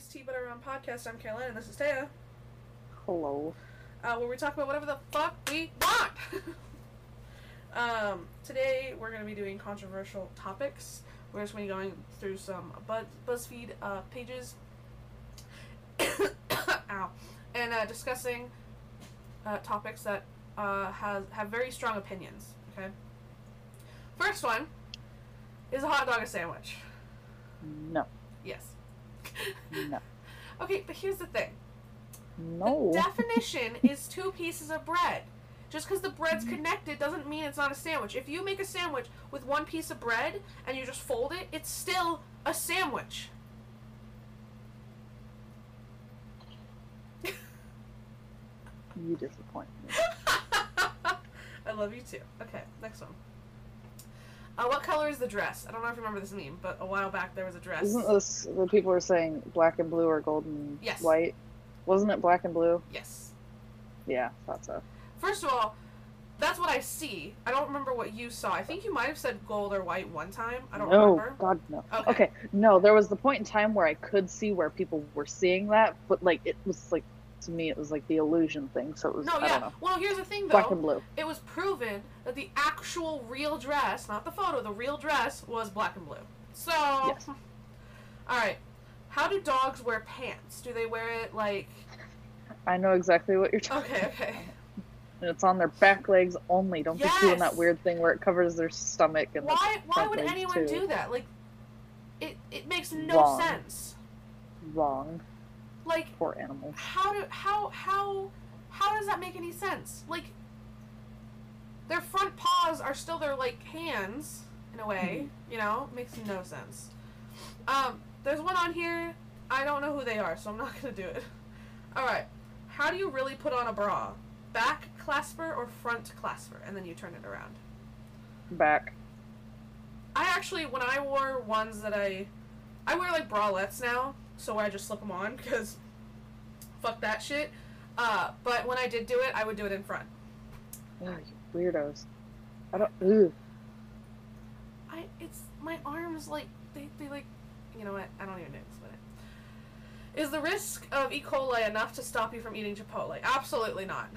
Tea But Our Own podcast. I'm Caroline, and this is Taya, Hello. uh, where we talk about whatever the fuck we want. um, today we're going to be doing controversial topics. We're just going to be going through some Buzz- BuzzFeed uh, pages, ow, and uh, discussing uh, topics that uh, has have very strong opinions. Okay. First one is a hot dog a sandwich. No. Yes. No. Okay, but here's the thing. No. The definition is two pieces of bread. Just because the bread's connected doesn't mean it's not a sandwich. If you make a sandwich with one piece of bread and you just fold it, it's still a sandwich. You disappoint me. I love you too. Okay, next one. Uh, what color is the dress? I don't know if you remember this meme, but a while back there was a dress. Isn't this the people were saying black and blue or gold and Yes. white? Wasn't it black and blue? Yes. Yeah, thought so. First of all, that's what I see. I don't remember what you saw. I think you might have said gold or white one time. I don't no, remember. God no. Okay. Okay, no, there was the point in time where I could see where people were seeing that, but like it was like to me it was like the illusion thing, so it was No, I don't yeah. know. Well, here's the thing though. Black and blue. it was proven that the actual real dress, not the photo, the real dress was black and blue. So, Yes. all right. How do dogs wear pants? Do they wear it like? I know exactly what you're talking Okay, okay. And it's on their back legs only. Don't be doing that weird thing where it covers their stomach and Why? Why would anyone too. do that? Like, it it makes no Wrong. sense. wrong. Like, Poor animals. how do how how how does that make any sense? Like, their front paws are still their like hands in a way. You know, makes no sense. Um, there's one on here. I don't know who they are, so I'm not gonna do it. All right. How do you really put on a bra? Back clasper or front clasper, and then you turn it around. Back. I actually, when I wore ones that I, I wear like bralettes now, so I just slip them on because, fuck that shit. Uh, but when I did do it, I would do it in front. Ugh, you weirdos. I don't. Ugh. I, it's my arms like they, they like, you know what? I don't even know. Explain it. Is the risk of E. coli enough to stop you from eating Chipotle? Absolutely not.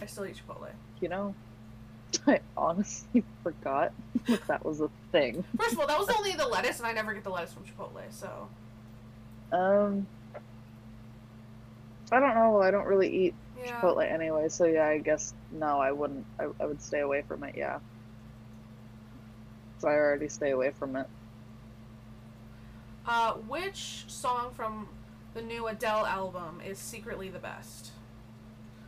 I still eat Chipotle. You know, I honestly forgot that that was a thing. First of all, that was only the lettuce, and I never get the lettuce from Chipotle. So Um, I don't know. Well, I don't really eat yeah, Chipotle anyway, so yeah, I guess no, I wouldn't. I, I would stay away from it. Yeah. So I already stay away from it. Uh, which song from the new Adele album is secretly the best?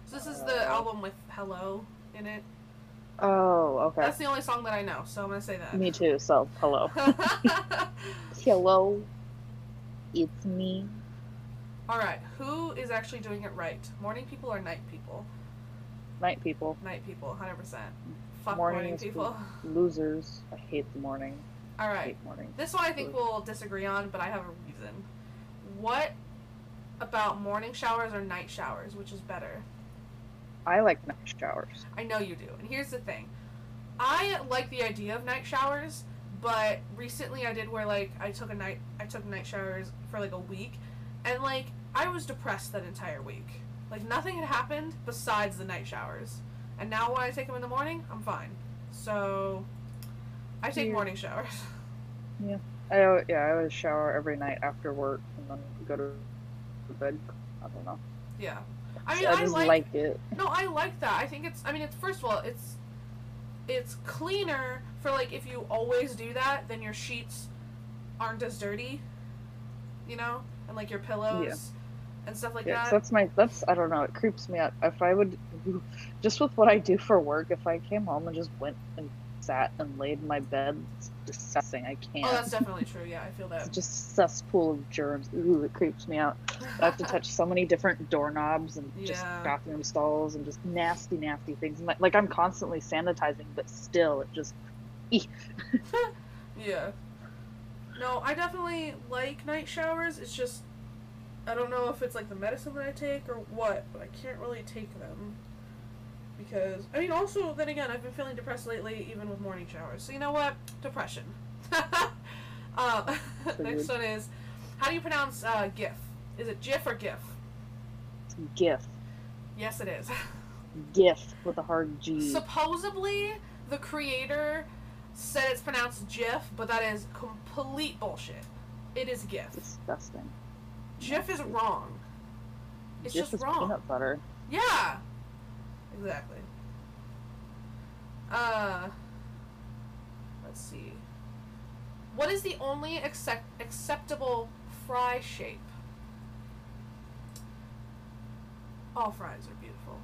So this is the Uh, album with "Hello" in it. Oh, okay. That's the only song that I know, so I'm gonna say that. Me too. So hello. hello. It's me. All right, who is actually doing it right? Morning people or night people? Night people. Night people, hundred percent. Fuck Morning morning, people. Losers. I hate the morning. All right, morning. this one I think we'll disagree on, but I have a reason. What about morning showers or night showers? Which is better? I like night showers. I know you do. And here's the thing. I like the idea of night showers, but recently I did where like I took a night I took night showers for like a week and like I was depressed that entire week. Like nothing had happened besides the night showers. And now when I take them in the morning, I'm fine. So I take Weird. morning showers. Yeah. I yeah, I always shower every night after work and then go to bed. I don't know. yeah. I mean I I, like, like it. No, I like that. I think it's. I mean, it's first of all, it's it's cleaner for like if you always do that, then your sheets aren't as dirty, you know, and like your pillows and stuff like Yeah, so that. that's my that's I don't know. It creeps me out. If I would, just with what I do for work, if I came home and just went and sat and laid in my bed, disgusting. I oh, can't. Oh, that's definitely true. Yeah, I feel It's that. just cesspool of germs. Ooh, it creeps me out. I have to touch so many different doorknobs and just bathroom stalls and just nasty, nasty things. My- Like I'm constantly sanitizing, but still, it just yeah. No, I definitely like night showers. It's just I don't know if it's like the medicine that I take or what, but I can't really take them. Because I mean also then again I've been feeling depressed lately even with morning showers. So you know what? Depression. uh, next one is how do you pronounce uh, GIF? Is it GIF or GIF? GIF. Yes, it is. GIF with a hard G. Supposedly, the creator said it's pronounced GIF, but that is complete bullshit. It is GIF. Disgusting. GIF is wrong. It's GIF just is wrong. peanut butter. Yeah. Exactly. Uh. Let's see. What is the only accept- acceptable fry shape? All fries are beautiful.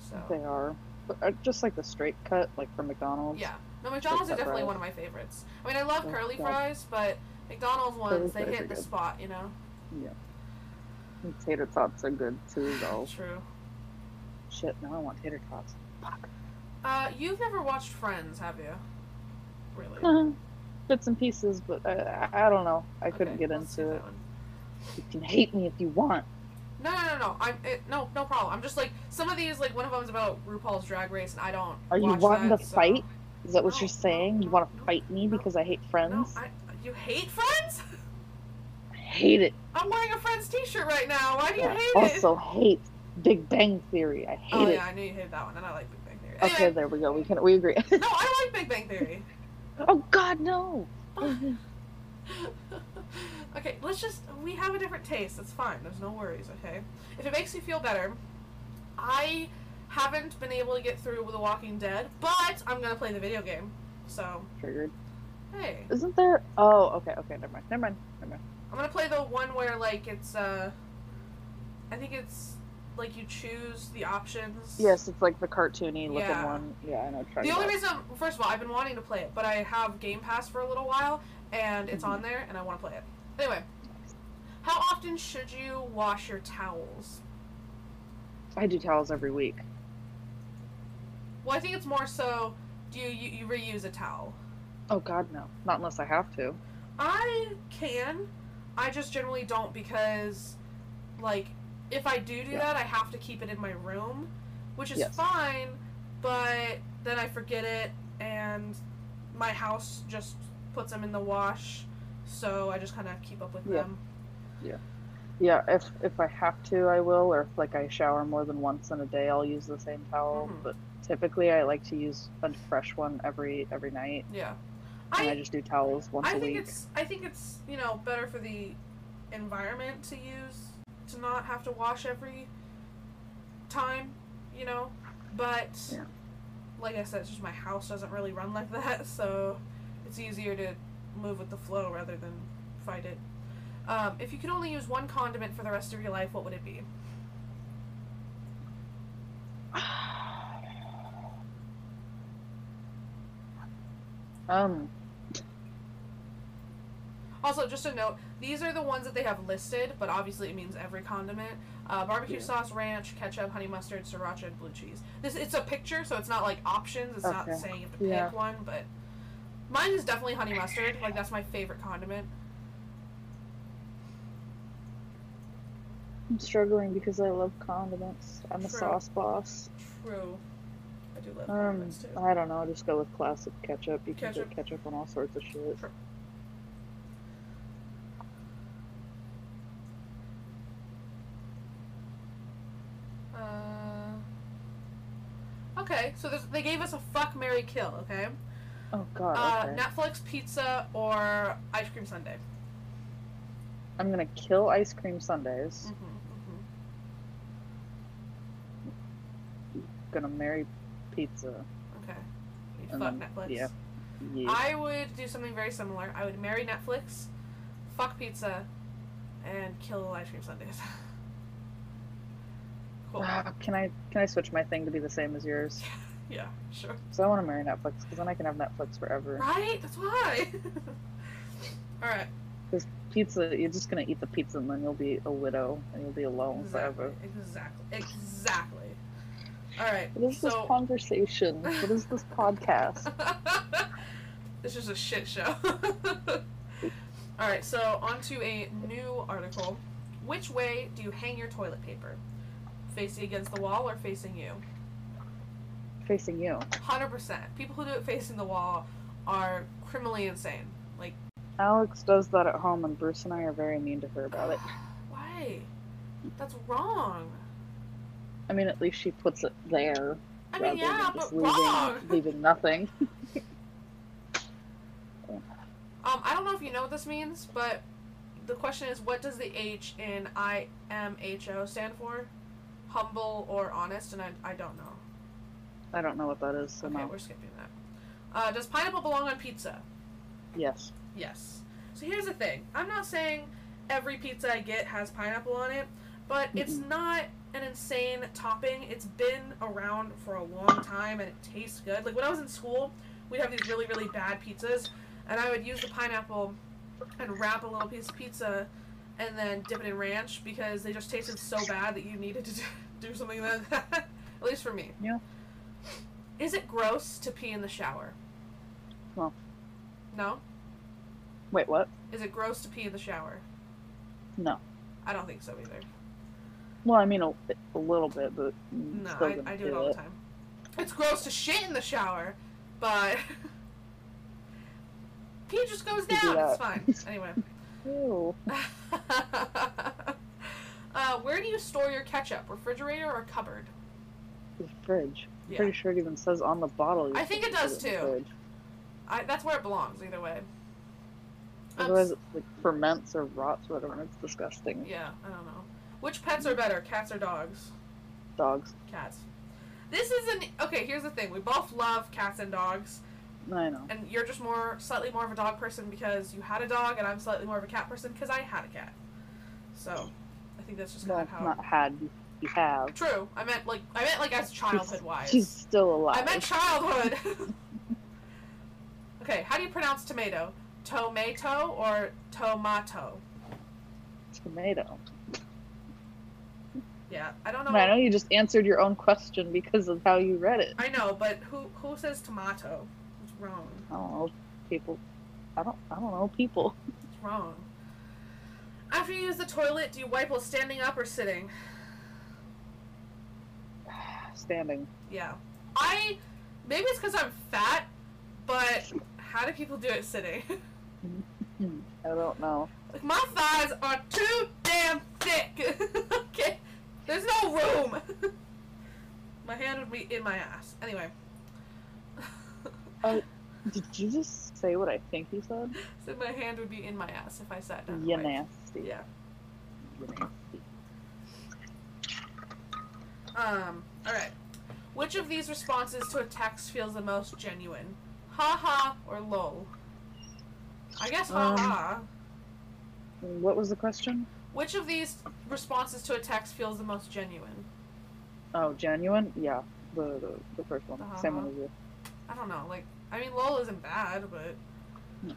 So. They are. But, uh, just like the straight cut, like from McDonald's. Yeah. No, McDonald's are definitely fries. one of my favorites. I mean, I love Oh, curly God. fries, but McDonald's ones, they hit the good. spot, you know? Yeah. And tater tots are good too, though. True. Shit, now I want tater tots. Fuck. Uh, you've never watched Friends, have you? Really? Bits and pieces, but I, I, don't know. I couldn't get into it. You can hate me if you want. No, no, no, no. I'm it, no, no problem. I'm just like some of these. Like one of them's about RuPaul's Drag Race, and I don't. Are you wanting that, to so- fight? Is that what No, you're saying? You want no, to fight me no, because I hate No, Friends? I. You hate Friends? I hate it. I'm wearing a Friends T-shirt right now. Why do you I hate also hate Big Bang Theory. I hate it? Oh it. yeah, I knew you hated that one, and I like Big Bang Theory. Okay, there we go. We can we agree. no, I like Big Bang Theory. oh God, no. okay, let's just we have a different taste. It's fine. There's no worries. Okay, if it makes you feel better, I haven't been able to get through The Walking Dead, but I'm gonna play the video game. So Triggered. hey, Isn't there? Oh, okay, okay. Never mind. Never mind. Never mind. I'm gonna play the one where like it's uh, I think it's like you choose the options. Yes, it's like the cartoony looking Yeah. one. Yeah, I know. The only reason, first of all, I've been wanting to play it, but I have Game Pass for a little while, and it's mm-hmm. on there, and I want to play it. Anyway, how often should you wash your towels? I do towels every week. Well, I think it's more so, do you, you, you reuse a towel? Oh God, no. Not unless I have to. I can. I just generally don't because, like, if I do do Yeah. that, I have to keep it in my room, which is Yes. fine, but then I forget it, and my house just puts them in the wash, so I just kind of keep up with Yeah. them. Yeah, Yeah, if if I have to, I will. Or if like I shower more than once in a day, I'll use the same towel. Mhm. But typically, I like to use a fresh one every every night, Yeah. and I, I, just do towels once I a think week. it's I think it's you know better for the environment to use to not have to wash every time, you know. But Yeah. like I said, it's just my house doesn't really run like that, so it's easier to move with the flow rather than fight it. Um, if you could only use one condiment for the rest of your life, what would it be? Um, Also, just a note, these are the ones that they have listed, but obviously it means every condiment. Uh, barbecue Yeah. sauce, ranch, ketchup, honey mustard, sriracha, and blue cheese. This it's a picture, so it's not like options. It's not saying you have to Yeah. pick one, but mine is definitely honey mustard. Like that's my favorite condiment. I'm struggling because I love condiments. I'm a sauce boss. True. I do love Um, condiments too. I don't know. Just go with classic ketchup. You can Ketchup. put ketchup on all sorts of shit. True. Uh, okay, so there's, they gave us a fuck Mary kill. Okay. Oh God. Uh, Okay. Netflix, pizza, or ice cream sundae. I'm gonna kill ice cream sundaes. Mm-hmm, mm-hmm. Gonna marry pizza. Okay. You fuck then- Netflix. yeah. Yeah. I would do something very similar. I would marry Netflix, fuck pizza, and kill ice cream sundaes. cool. Ah, can I can I switch my thing to be the same as yours? yeah, sure. So I want to marry Netflix because then I can have Netflix forever. Right? That's why. Alright. Because Pizza, you're just gonna eat the pizza and then you'll be a widow and you'll be alone Exactly. forever. Exactly. Exactly. Alright. What is this conversation? what is this podcast? this is a shit show. Alright, so on to a new article. Which way do you hang your toilet paper? Facing against the wall or facing you? Facing you. Hundred percent. People who do it facing the wall are criminally insane. Like Alex does that at home, and Bruce and I are very mean to her about it. Why? That's wrong. I mean, at least she puts it there I mean, yeah, but leaving, wrong. leaving nothing. Um, I don't know if you know what this means, but the question is, what does the H in IMHO stand for? Humble or honest? And I, I don't know. I don't know what that is, so Okay, no. we're skipping that. Uh, does pineapple belong on pizza? Yes. Yes. So here's the thing. I'm not saying every pizza I get has pineapple on it, but it's Mm-mm. not an insane topping. It's been around for a long time and it tastes good. Like when I was in school, we'd have these really, really bad pizzas, and I would use the pineapple and wrap a little piece of pizza and then dip it in ranch because they just tasted so bad that you needed to do something like that. At least for me. Yeah. Is it gross to pee in the shower? No. No? Wait, what? Is it gross to pee in the shower? No. I don't think so either. Well, I mean, a, a little bit, but No, I, I do it all the time. It's gross to shit in the shower, but pee just goes down. It's fine. Anyway. Ew. uh, where do you store your ketchup? Refrigerator or cupboard? The fridge. I'm Yeah. pretty sure it even says on the bottle. I think it does too. I, that's where it belongs, either way. Um, Otherwise, it like ferments or rots, or whatever. and It's disgusting. yeah, I don't know. Which pets are better, cats or dogs? Dogs. Cats. This is an okay. Here's the thing: we both love cats and dogs, I know. and you're just more slightly more of a dog person because you had a dog, and I'm slightly more of a cat person because I had a cat. So, I think that's just kind Well, of how. not had. You, have. True. I meant like I meant like as childhood wise. She's still alive. I meant childhood. okay, how do you pronounce tomato? Tomato or tomato? tomato. Yeah, I don't know. I know you just answered your own question because of how you read it. I know, but who who says tomato? It's wrong. I don't know. People. I don't. I don't know. People. It's wrong. After you use the toilet, do you wipe while standing up or sitting? Standing. Yeah. I maybe it's because I'm fat, but how do people do it sitting? I don't know. like my thighs are too damn thick. okay, there's no room. my hand would be in my ass. Anyway. Did you just say what I think you said? so my hand would be in my ass if I sat down. You Right. nasty. Yeah. You nasty. Um, alright. Which of these responses to a text feels the most genuine? Ha ha or lol? I guess ha Um, ha. What was the question? Which of these responses to a text feels the most genuine? Oh, genuine? Yeah, the the, the first one. Same one as you. I don't know. Like, I mean, lol isn't bad, but. Hmm.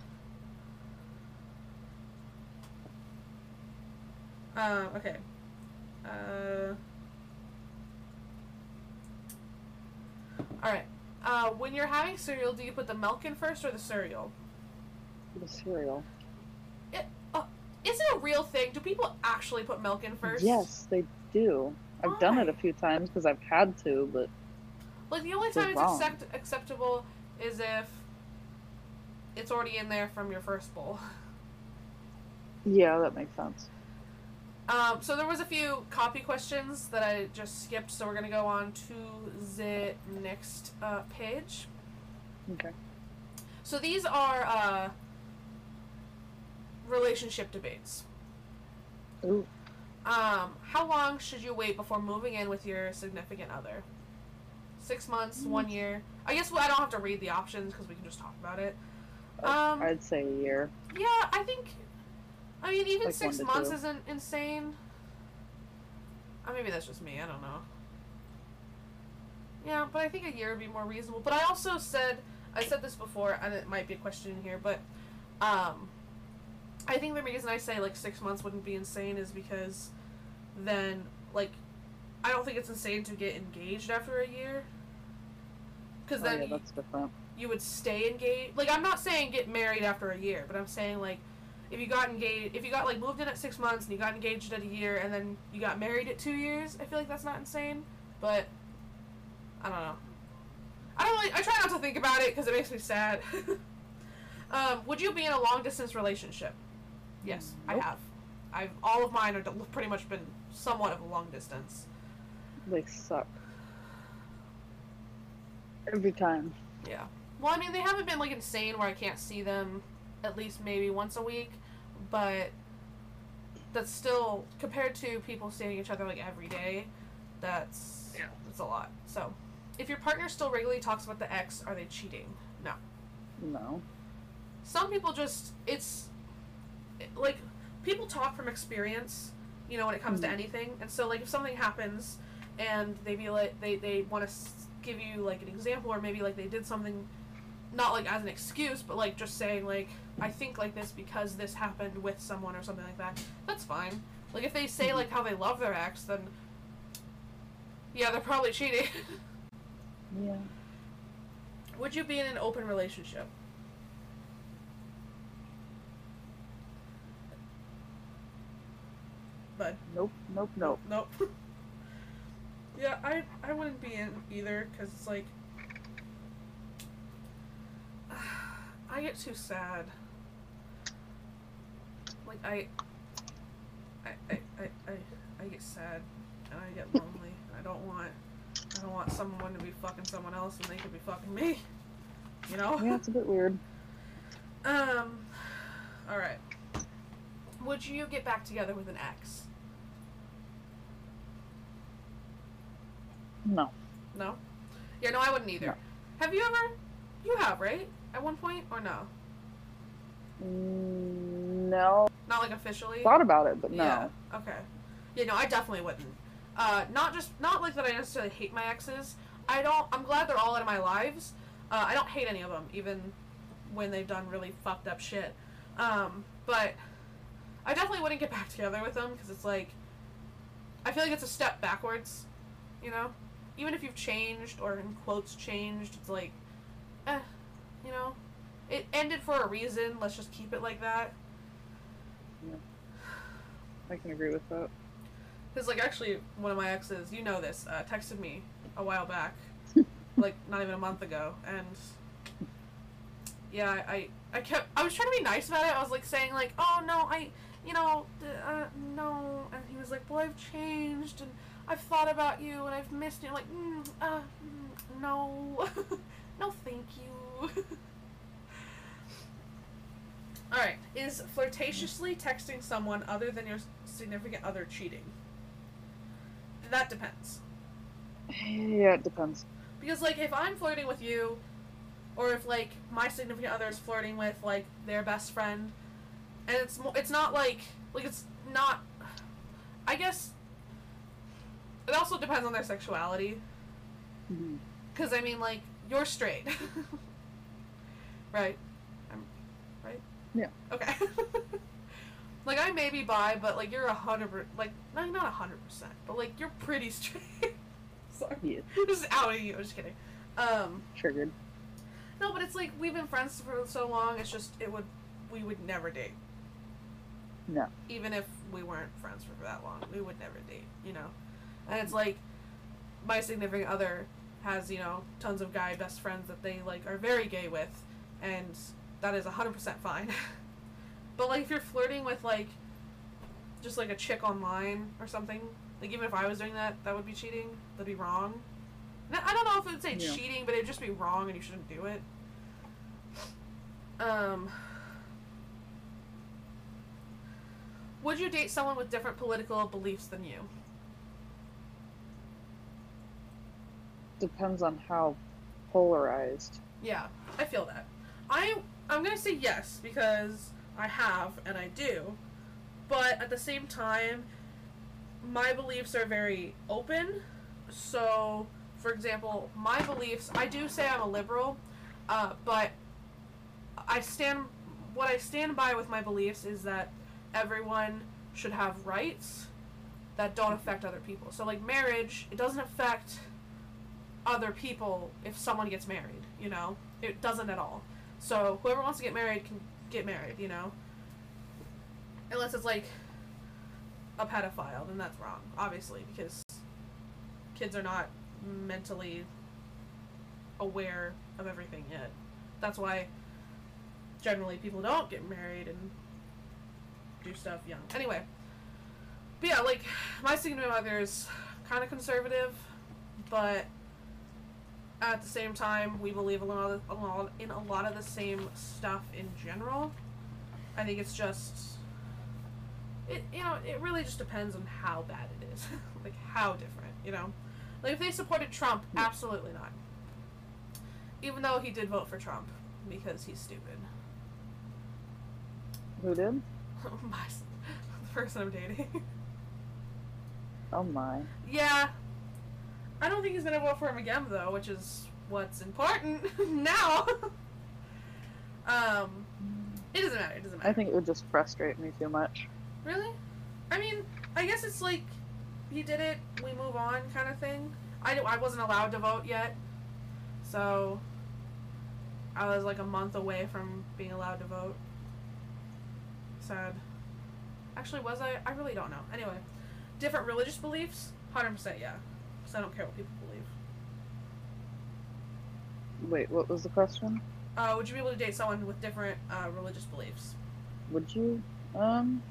Um, okay. Uh. Alright. Uh, when you're having cereal, do you put the milk in first or the cereal? The cereal. Is it a real thing? Do people actually put milk in first? Yes, they do. I've done it a few times because I've had to, but Like the only They're time it's wrong. accept- acceptable is if it's already in there from your first bowl. yeah, that makes sense. Um, so there was a few copy questions that I just skipped, so we're gonna go on to the next uh, page. Okay. So these are uh, relationship debates. Ooh. Um, how long should you wait before moving in with your significant other? Six months, one year. I guess well, I don't have to read the options because we can just talk about it. Um, I'd say a year. Yeah, I think. I mean, even Like six months two. isn't insane. Or maybe that's just me. I don't know. Yeah, but I think a year would be more reasonable. But I also said I said this before, and it might be a question in here, but um, I think the reason I say like six months wouldn't be insane is because then like I don't think it's insane to get engaged after a year. Because Oh, then yeah, that's different. you would stay engaged. Like I'm not saying get married after a year, but I'm saying like if you got engaged, if you got like moved in at six months and you got engaged at a year and then you got married at two years, I feel like that's not insane. But I don't know. I don't really. I try not to think about it because it makes me sad. um, would you be in a long distance relationship? Yes, I have. I've all of mine are pretty much been somewhat of a long distance. They suck. Every time. Yeah. Well, I mean, they haven't been like insane where I can't see them at least maybe once a week, but that's still compared to people seeing each other like every day. That's Yeah. that's a lot. So, if your partner still regularly talks about the ex, are they cheating? No. No. Some people just it's like people talk from experience, you know, when it comes to Mhm. anything. And so like if something happens and they be like they they want to give you like an example or maybe like they did something not like as an excuse, but like just saying like I think like this because this happened with someone or something like that. That's fine. Like if they say Mhm. like how they love their ex, then yeah, they're probably cheating. Yeah. Would you be in an open relationship? Bud. Nope. Nope. Nope. Nope. yeah, I I wouldn't be in either because it's like I get too sad. Like I I I, I, I, get sad and I get lonely. I don't want I don't want someone to be fucking someone else and they could be fucking me. You know? Yeah, it's a bit weird. Um Alright. Would you get back together with an ex? No. No? Yeah, no, I wouldn't either. No. Have you ever? You have, right? At one point, or no? Mm, No. Not like officially. Thought about it, but no. Yeah. Okay. Yeah, no, I definitely wouldn't. Uh, not just not like that. I necessarily hate my exes. I don't. I'm glad they're all out of my lives. Uh, I don't hate any of them, even when they've done really fucked up shit. Um, but I definitely wouldn't get back together with them because it's like I feel like it's a step backwards. You know, even if you've changed or in quotes changed, it's like, eh, you know, it ended for a reason. Let's just keep it like that. I can agree with that. Because, like, actually, one of my exes, you know this, uh, texted me a while back, like, not even a month ago, and yeah, I, I, kept, I was trying to be nice about it. I was like saying, like, oh no, I, you know, uh, no, and he was like, well, I've changed, and I've thought about you, and I've missed you. I'm like, mm, uh, mm, no, no, thank you. All right, is flirtatiously texting someone other than your significant other cheating? That depends. Yeah, it depends. Because like if I'm flirting with you or if like my significant other is flirting with like their best friend and it's mo- it's not like like it's not I guess it also depends on their sexuality Mhm. cuz I mean like you're straight. right? I'm? Yeah. Okay. like I may be bi, but like you're a hundred like no, not a hundred percent, but like you're pretty straight. Sorry. Yeah, just outing you. I'm just kidding. Um, triggered. no, but it's like we've been friends for so long. It's just it would we would never date. No. Even if we weren't friends for that long, we would never date. You know, and it's like my significant other has you know tons of guy best friends that they like are very gay with, and that is hundred percent fine. but like if you're flirting with like just like a chick online or something, like even if I was doing that, that would be cheating. That'd be wrong. No, I don't know if it would say Yeah. cheating, but it'd just be wrong and you shouldn't do it. Um, would you date someone with different political beliefs than you? Depends on how polarized. Yeah, I feel that. I I'm gonna say yes because I have and I do, but at the same time, my beliefs are very open. So, for example, my beliefs, I do say I'm a liberal, uh, but I stand. What I stand by with my beliefs is that everyone should have rights that don't affect other people. So, like marriage, it doesn't affect other people if someone gets married, you know? It doesn't at all. So whoever wants to get married can get married, you know? Unless it's like a pedophile, then that's wrong, obviously, because kids are not mentally aware of everything yet. That's why generally people don't get married and do stuff young. Anyway, but yeah, like my significant mother is kind of conservative, but at the same time, we believe a lot, of, a lot in a lot of the same stuff in general. I think it's just it you know it really just depends on how bad it is, like how different, you know. Like if they supported Trump, absolutely not. Even though he did vote for Trump because he's stupid. Who did? my the person I'm dating. Oh my. yeah. I don't think he's gonna vote for him again though, which is what's important now. um it doesn't matter, it doesn't matter. I think it would just frustrate me too much. Really? I mean, I guess it's like he did it, we move on kind of thing. I, I wasn't allowed to vote yet, so I was like a month away from being allowed to vote. Sad. Actually, was I? I really don't know. Anyway, different religious beliefs? 100% yeah. Because I don't care what people believe. Wait, what was the question? Uh, would you be able to date someone with different uh, religious beliefs? Would you? Um.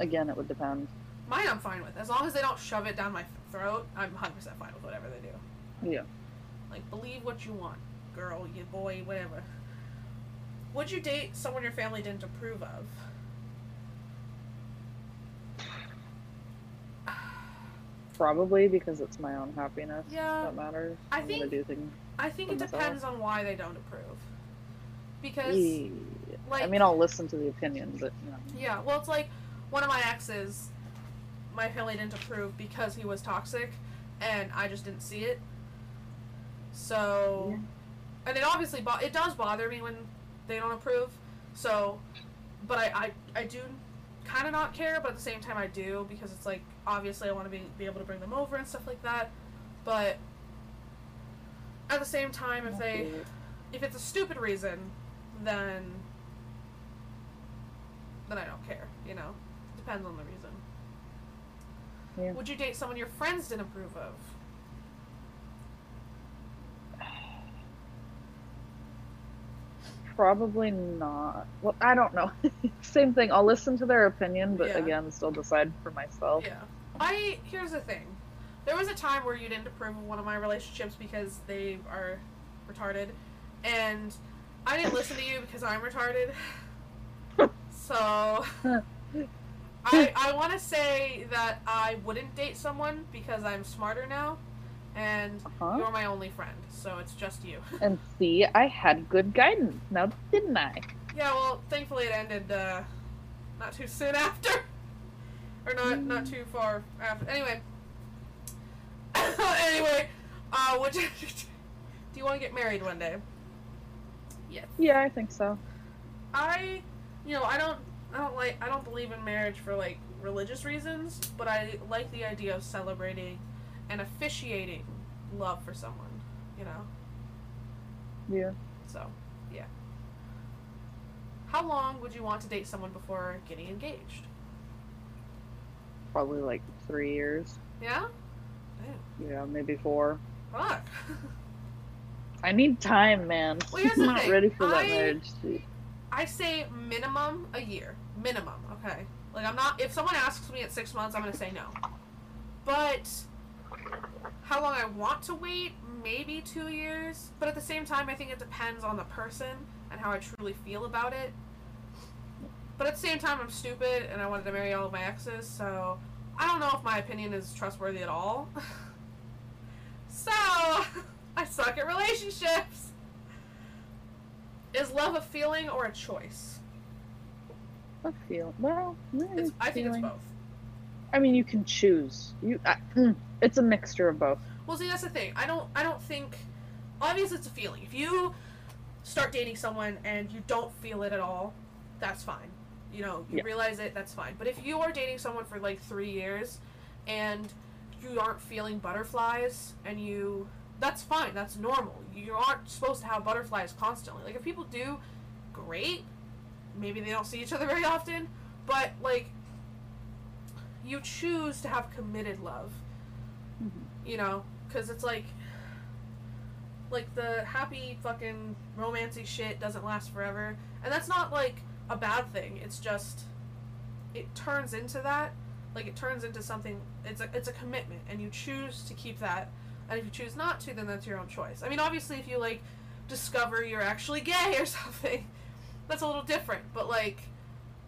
Again, it would depend. Mine I'm fine with. As long as they don't shove it down my throat, I'm 100% fine with whatever they do. Yeah. Like, believe what you want, girl, you boy, whatever. Would you date someone your family didn't approve of? Probably because it's my own happiness Yeah, that matters. I I'm think- do things. I think it myself. depends on why they don't approve. Because, Yeah. like, I mean, I'll listen to the opinion, but you know. yeah, well, it's like one of my exes, my family didn't approve because he was toxic, and I just didn't see it. So, Yeah. and it obviously bo- it does bother me when they don't approve. So, but I I, I do kind of not care, but at the same time I do because it's like obviously I want to be be able to bring them over and stuff like that. But at the same time, if they if it's a stupid reason, then then I don't care. You know, depends on the reason. Yeah. Would you date someone your friends didn't approve of? Probably not. Well, I don't know. Same thing. I'll listen to their opinion, but Yeah. again, still decide for myself. Yeah. I here's the thing. There was a time where you didn't approve of one of my relationships because they are retarded, and I didn't listen to you because I'm retarded. so I I want to say that I wouldn't date someone because I'm smarter now, and Uh-huh. you're my only friend. So it's just you. And see, I had good guidance. Now, didn't I? Yeah, well, thankfully it ended uh, not too soon after, or not not too far after. Anyway, anyway, uh, would you do you want to get married one day? Yes. Yeah, I think so. I, you know, I don't, I don't like, I don't believe in marriage for like religious reasons, but I like the idea of celebrating and officiating love for someone. You know, Yeah. so yeah. How long would you want to date someone before getting engaged? Probably like three years. Yeah. Damn. Yeah, maybe four. Fuck. I need time, man. Well, I'm not thing. ready for that I- marriage. I say minimum a year. Minimum, okay? Like, I'm not, if someone asks me at six months, I'm gonna say no. But, how long I want to wait, maybe two years. But at the same time, I think it depends on the person and how I truly feel about it. But at the same time, I'm stupid and I wanted to marry all of my exes, so I don't know if my opinion is trustworthy at all. so, I suck at relationships. Is love a feeling or a choice? I feel well. It's, I think it's both. I mean, you can choose. You, I, mm, it's a mixture of both. Well, see, that's the thing. I don't. I don't think. Obviously, it's a feeling. If you start dating someone and you don't feel it at all, that's fine. You know, you Yeah. realize it. That's fine. But if you are dating someone for like three years and you aren't feeling butterflies and you, that's fine. That's normal. You aren't supposed to have butterflies constantly. Like if people do, great. Maybe they don't see each other very often, but like you choose to have committed love Mhm. you know because it's like Like the happy fucking romancy shit doesn't last forever. And that's not like a bad thing. It's just it turns into that. Like it turns into something it's a it's a commitment and you choose to keep that. And if you choose not to, then that's your own choice. I mean obviously if you like discover you're actually gay or something, that's a little different. But like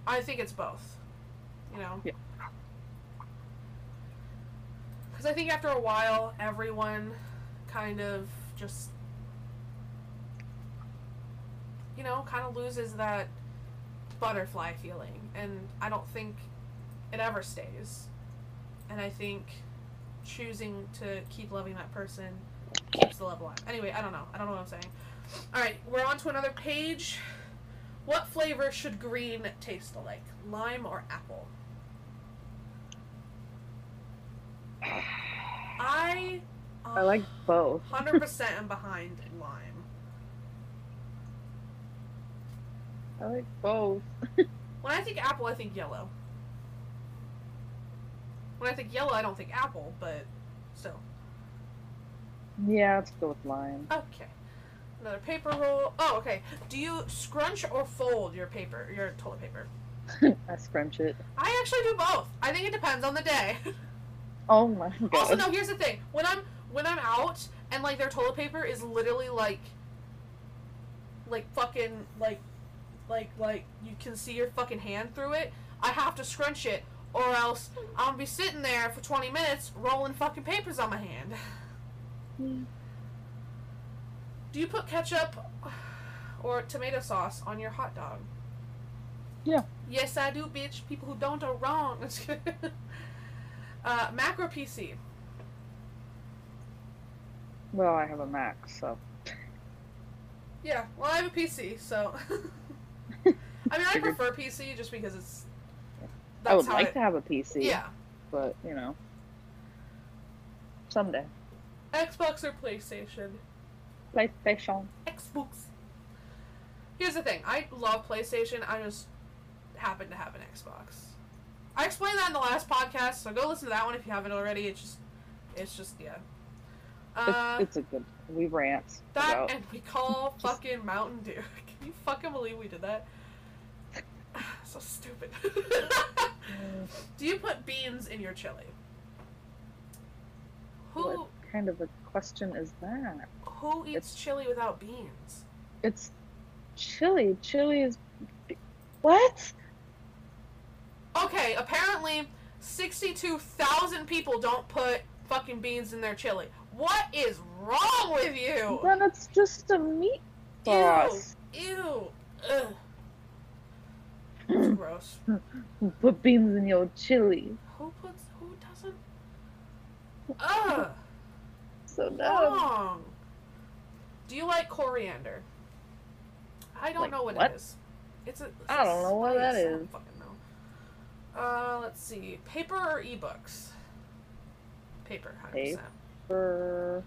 I think it's both. You know? Yeah. Because I think after a while, everyone kind of just, you know, kind of loses that butterfly feeling. And I don't think it ever stays. And I think choosing to keep loving that person keeps the love alive. Anyway, I don't know. I don't know what I'm saying. Alright, we're on to another page. What flavor should green taste like? Lime or apple? I I like uh, both. hundred percent am behind lime. I like both. When I think apple, I think yellow. When I think yellow, I don't think apple, but still. Yeah, let's go with lime. Okay. Another paper roll. Oh, okay. Do you scrunch or fold your paper, your toilet paper? I scrunch it. I actually do both. I think it depends on the day. Oh my god. Also, no. Here's the thing: when I'm when I'm out and like their toilet paper is literally like, like fucking like, like like you can see your fucking hand through it. I have to scrunch it, or else I'm gonna be sitting there for 20 minutes rolling fucking papers on my hand. Hmm. Do you put ketchup or tomato sauce on your hot dog? Yeah. Yes, I do, bitch. People who don't are wrong. uh, Mac or PC? Well, I have a Mac, so. Yeah, well, I have a PC, so. I mean, I prefer PC just because it's. I would like it- to have a PC. Yeah. But, you know. Someday. Xbox or PlayStation? PlayStation. Xbox. Here's the thing I love PlayStation, I just happen to have an Xbox. I explained that in the last podcast, so go listen to that one if you haven't already. It's just. It's just, yeah. Uh, it's, it's a good. We rant that about. and we call fucking Mountain Dew. Can you fucking believe we did that? so stupid. Do you put beans in your chili? Who What kind of a question is that? who eats It's- chili without beans? It's chili. Chili is. What? Okay, apparently sixty-two thousand people don't put fucking beans in their chili. What is wrong with you? Then it's just a meat sauce. Ew. Ugh. It's gross. Put beans in your chili. Who puts? Who doesn't? Ugh. So dumb. Wrong. Do you like coriander? I don't Like know what, what? it is. It's a. it's I don't know what that is. Fucking. Uh, let's see. Paper or ebooks? Paper, hundred percent. Paper.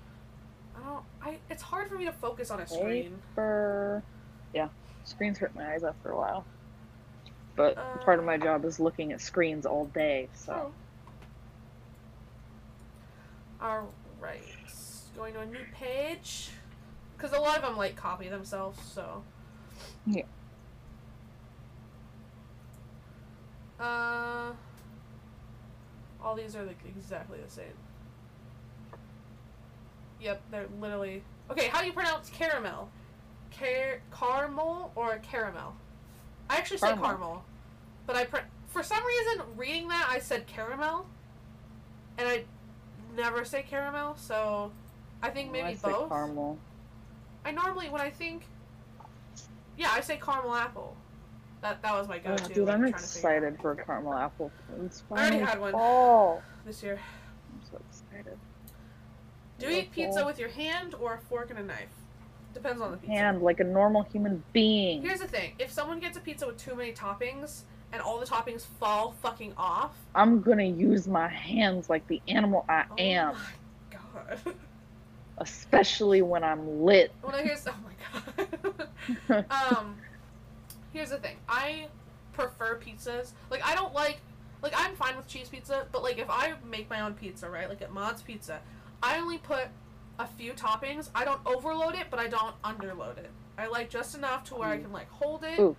I don't. I. It's hard for me to focus on a screen. Paper. Yeah. Screens hurt my eyes after a while. But part of my Uh, job is looking at screens all day, so. Oh. All right. Going to a new page. Because a lot of them like copy themselves, so. Yeah. Uh. All these are like exactly the same. Yep, they're literally. Okay, how do you pronounce caramel? Car- caramel or caramel? I actually say Caramel. caramel, but I pre- for some reason reading that I said caramel, and I never say caramel, so I think maybe I say both. caramel. I normally when I think, yeah, I say caramel apple. That that was my Oh, go-to. dude, I'm trying to figure out excited for a caramel apple. It's I already had one. fall. this year. I'm so excited. Do you eat pizza with your hand or a fork and a knife? Depends on the pizza. Hand like a normal human being. Here's the thing: if someone gets a pizza with too many toppings and all the toppings fall fucking off, I'm gonna use my hands like the animal I oh am, my god. especially when I'm lit. when I hear, oh my god. um, here's the thing: I prefer pizzas. Like I don't like, like I'm fine with cheese pizza, but like if I make my own pizza, right? Like at Mod's Pizza, I only put a few toppings. I don't overload it, but I don't underload it. I like just enough to where I can like hold it. Ooh.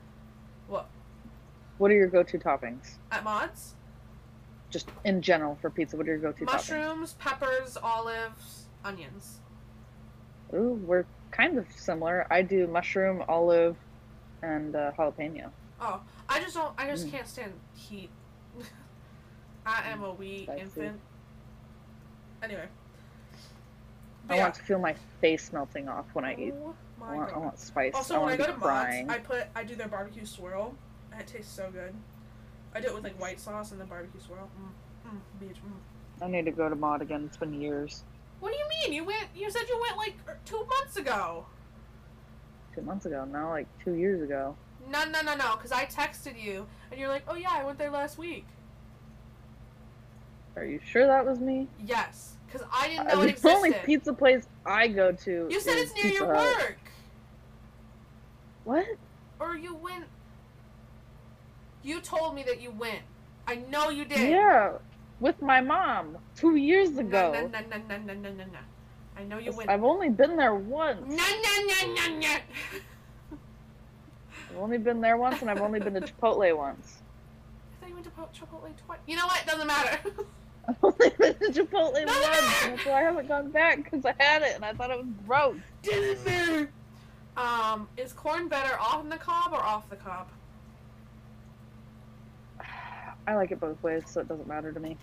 What What are your go-to toppings? at mods? Just in general for pizza, what are your go-to Mushrooms, peppers, olives, onions. Ooh, we're kind of similar. I do mushroom, olive, and uh, jalapeno. Oh, I just don't. I just Mm. can't stand heat. I am a wee Spicy. infant. Anyway. I yeah. want to feel my face melting off when I eat. Oh I want, I want spice. Also, I when I go to mods. I put I do their barbecue swirl, and it tastes so good. I do it with like white sauce and then barbecue swirl. Mm, mm, bitch. Mm. I need to go to mod again. It's been years. What do you mean? You went? You said you went like er, two months ago. Two months ago now, like two years ago. No, no, no, no. Because I texted you, and you're like, "Oh yeah, I went there last week." Are you sure that was me? Yes, because I didn't Uh, know it the only pizza place I go to. you said it's near Pizza your Hut. work, What? or you went. You told me that you went. I know you did. Yeah, with my mom two years No, ago. no, no, no, I know you went. I've only been there once. No, no, no, no, no. I've only been there once, and I've only been to Chipotle once. I thought you went to Chipotle twice. You know what? Doesn't matter. I've only been to Chipotle no, once. That's why I haven't gone back because I had it and I thought it was gross. Doesn't matter. Um, is corn better on the cob or off the cob? I like it both ways, so it doesn't matter to me.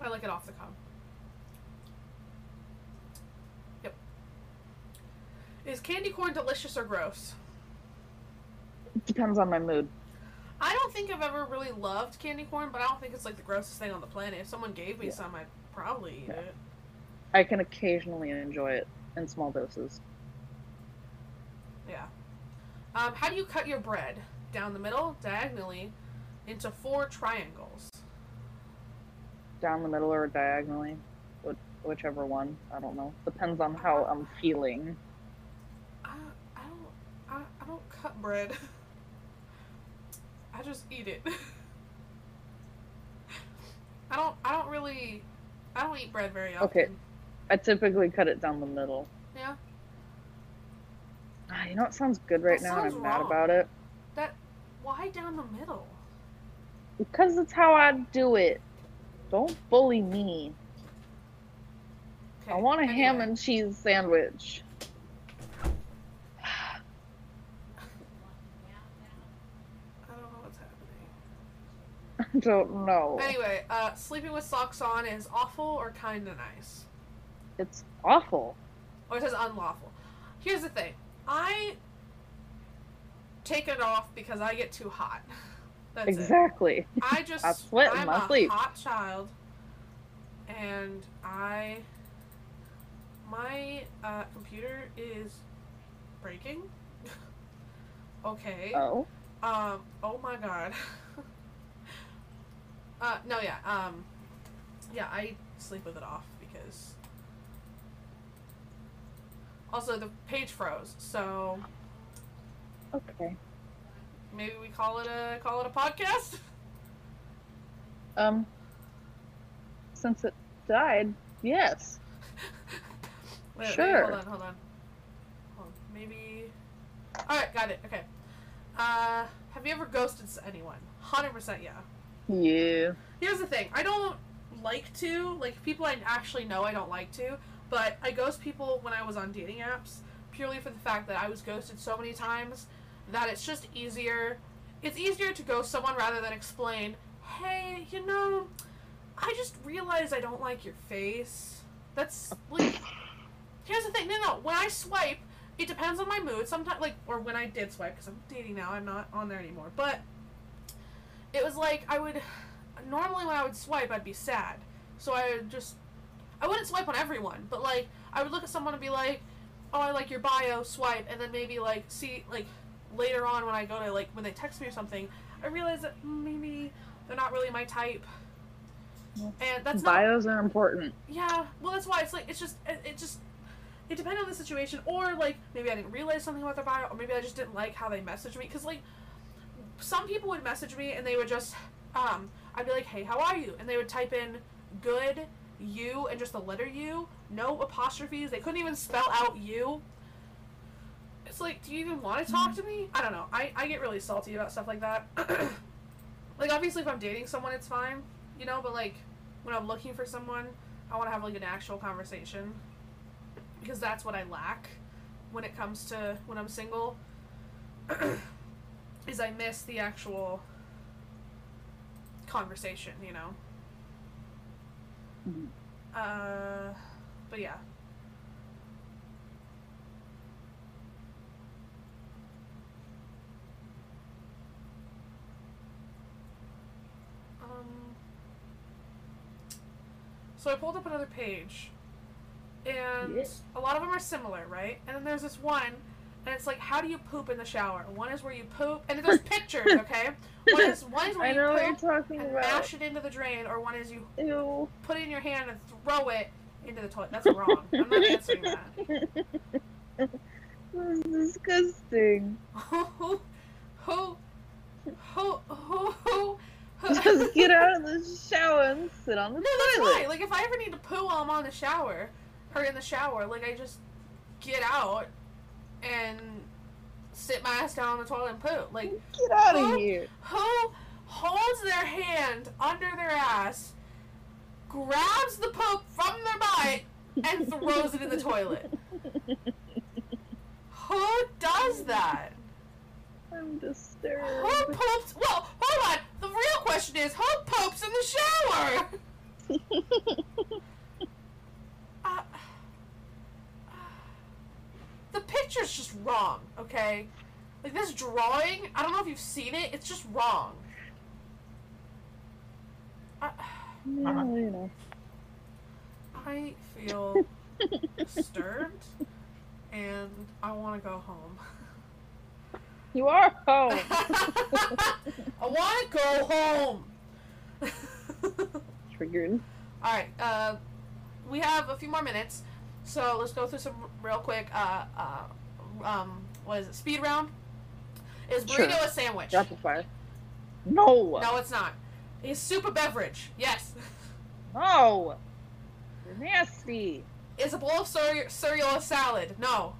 I like it off the cob. Is candy corn delicious or gross? Depends on my mood. I don't think I've ever really loved candy corn, but I don't think it's like the grossest thing on the planet. If someone gave me Yeah. some, I'd probably eat Yeah. it. I can occasionally enjoy it in small doses. Yeah. Um, how do you cut your bread? Down the middle, diagonally, into four triangles. Down the middle or diagonally, whichever one. I don't know. Depends on how I'm feeling. I, I don't I, I don't cut bread. I just eat it. I don't I don't really I don't eat bread very often. Okay. I typically cut it down the middle. Yeah. Ah, you know what sounds good right That now, and I'm mad wrong. about it. That why down the middle? Because it's how I do it. Don't bully me. Okay. I want a anyway. ham and cheese sandwich. I don't know what's happening. I don't know. Anyway, uh, sleeping with socks on is awful or kinda nice. It's awful. Or it says unlawful. Here's the thing. I take it off because I get too hot. That's it. exactly. I just I sweat I'm a sleep. hot child, and I my uh, computer is breaking. okay. Oh. Um. Oh my god. Uh. No. Yeah. Um. Yeah. I sleep with it off because. Also, the page froze, so Okay. maybe we call it a call it a podcast. Um. Since it died, yes. Wait, wait, Sure. hold on, hold on. Hold on. Maybe. Alright, got it. Okay. Uh, have you ever ghosted anyone? 100% yeah. Yeah. Here's the thing I don't like to, like, people I actually know I don't like to, but I ghost people when I was on dating apps purely for the fact that I was ghosted so many times that it's just easier. It's easier to ghost someone rather than explain, hey, you know, I just realized I don't like your face. That's, like, here's the thing no, no, when I swipe, it depends on my mood. Sometimes, like, or when I did swipe, because I'm dating now, I'm not on there anymore, but it was like I would normally when I would swipe, I'd be sad. So I would just I wouldn't swipe on everyone, but like I would look at someone and be like, "Oh, I like your bio." Swipe, and then maybe like see like later on when I go to like when they text me or something, I realize that maybe they're not really my type. And that's not Bios are important. yeah, well, that's why it's like it's just it, it just it depends on the situation, or like maybe I didn't realize something about their bio, or maybe I just didn't like how they messaged me. Because like some people would message me and they would just um I'd be like, hey, how are you? And they would type in good you and just the letter U, no apostrophes. They couldn't even spell out you. It's like, do you even want to talk to me? I don't know. I, I get really salty about stuff like that. like, obviously, if I'm dating someone, it's fine, you know, but like, when I'm looking for someone, I want to have like an actual conversation. Because that's what I lack when it comes to when I'm single. is I miss the actual conversation, you know? Mhm. Uh, but yeah. Um, so I pulled up another page, and Yeah. a lot of them are similar, right? And then there's this one, and it's like, how do you poop in the shower? One is where you poop, and there's pictures, okay? One is one is where I you know what you're poop and about. mash it into the drain, or one is you Ew. put it in your hand and throw it into the toilet. That's wrong. I'm not answering that. This is disgusting. Who, who, who, who, who, Just get out of the shower and sit on the No, that's toilet. right. Like if I ever need to poo while I'm on the shower, or in the shower, like I just get out and sit my ass down on the toilet and poop. Like Get out of here. who holds their hand under their ass, grabs the poop from their butt, and throws it in the toilet? Who does that? I'm disturbed. Who poops? Well, hold on. The real question is who poops in the shower? Uh, the picture's just wrong, okay? Like this drawing, I don't know if you've seen it, it's just wrong. I, Yeah, you know. I feel disturbed and I want to go home. You are home. I want to go home. Triggered. All right, uh, we have a few more minutes, so let's go through some real quick. Uh, uh, um, what is it? Speed round. Is burrito Sure. a sandwich? Rapid fire. No. No, it's not. Is soup a beverage? Yes. No. You're nasty. Is a bowl of cere- cereal a salad? No.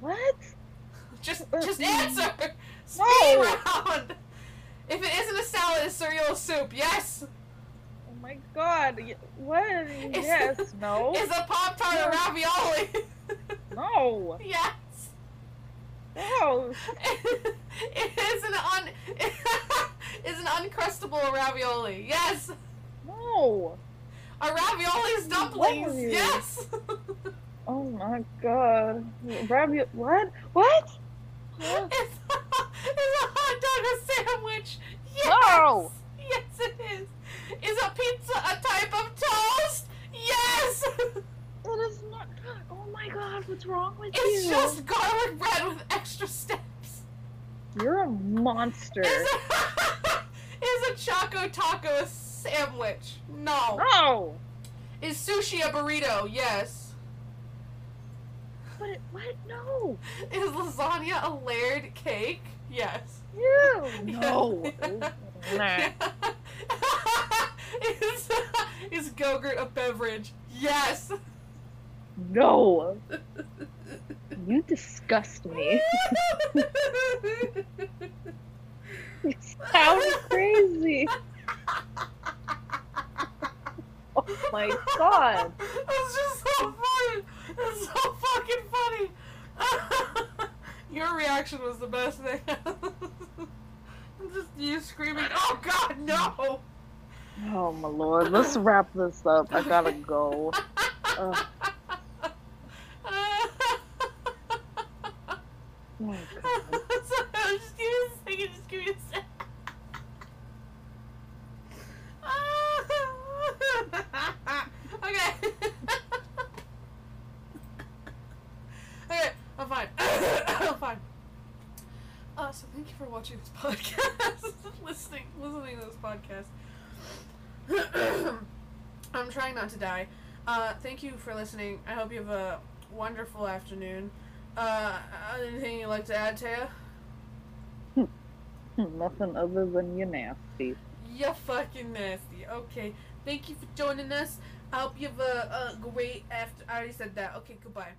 What? Just just answer. Speed No. round. If it isn't a salad, is cereal a soup? Yes. Oh my god. What? Yes. No. Is a pop tart a ravioli? No. yes. No. it is an un It is an uncrustable ravioli. Yes. No. A ravioli is dumplings. What are you? Yes. Oh my god. Ravioli. What? What? it's, is a hot dog a sandwich? Yes. No. Yes, it is. Is a pizza a type of toast? Yes. It is not. Oh my god. What's wrong with it's you? It's just garlic bread with extra steps. You're a monster. Is a, is a choco taco a sandwich? No. No. Is sushi a burrito? Yes. What? What? No. Is lasagna a layered cake? Yes. Ew. No. Nah. is, is Go-Gurt a beverage? Yes. No. You disgust me. You sound crazy. Oh my god. It's just so funny. It's so fucking funny. Your reaction was the best thing. just you screaming, "Oh God, no!" Oh my lord. Let's wrap this up. I gotta go. Ugh. Oh my god. just give me a second. Just give me a second. okay. okay, I'm fine. I'm fine. Uh, so thank you for watching this podcast, listening, listening to this podcast. I'm trying not to die. Uh, thank you for listening. I hope you have a wonderful afternoon. Uh, anything you'd like to add, Taya? Nothing other than you're nasty. You're fucking nasty. Okay. Thank you for joining us. I hope you have a, a great after. I already said that. Okay, goodbye.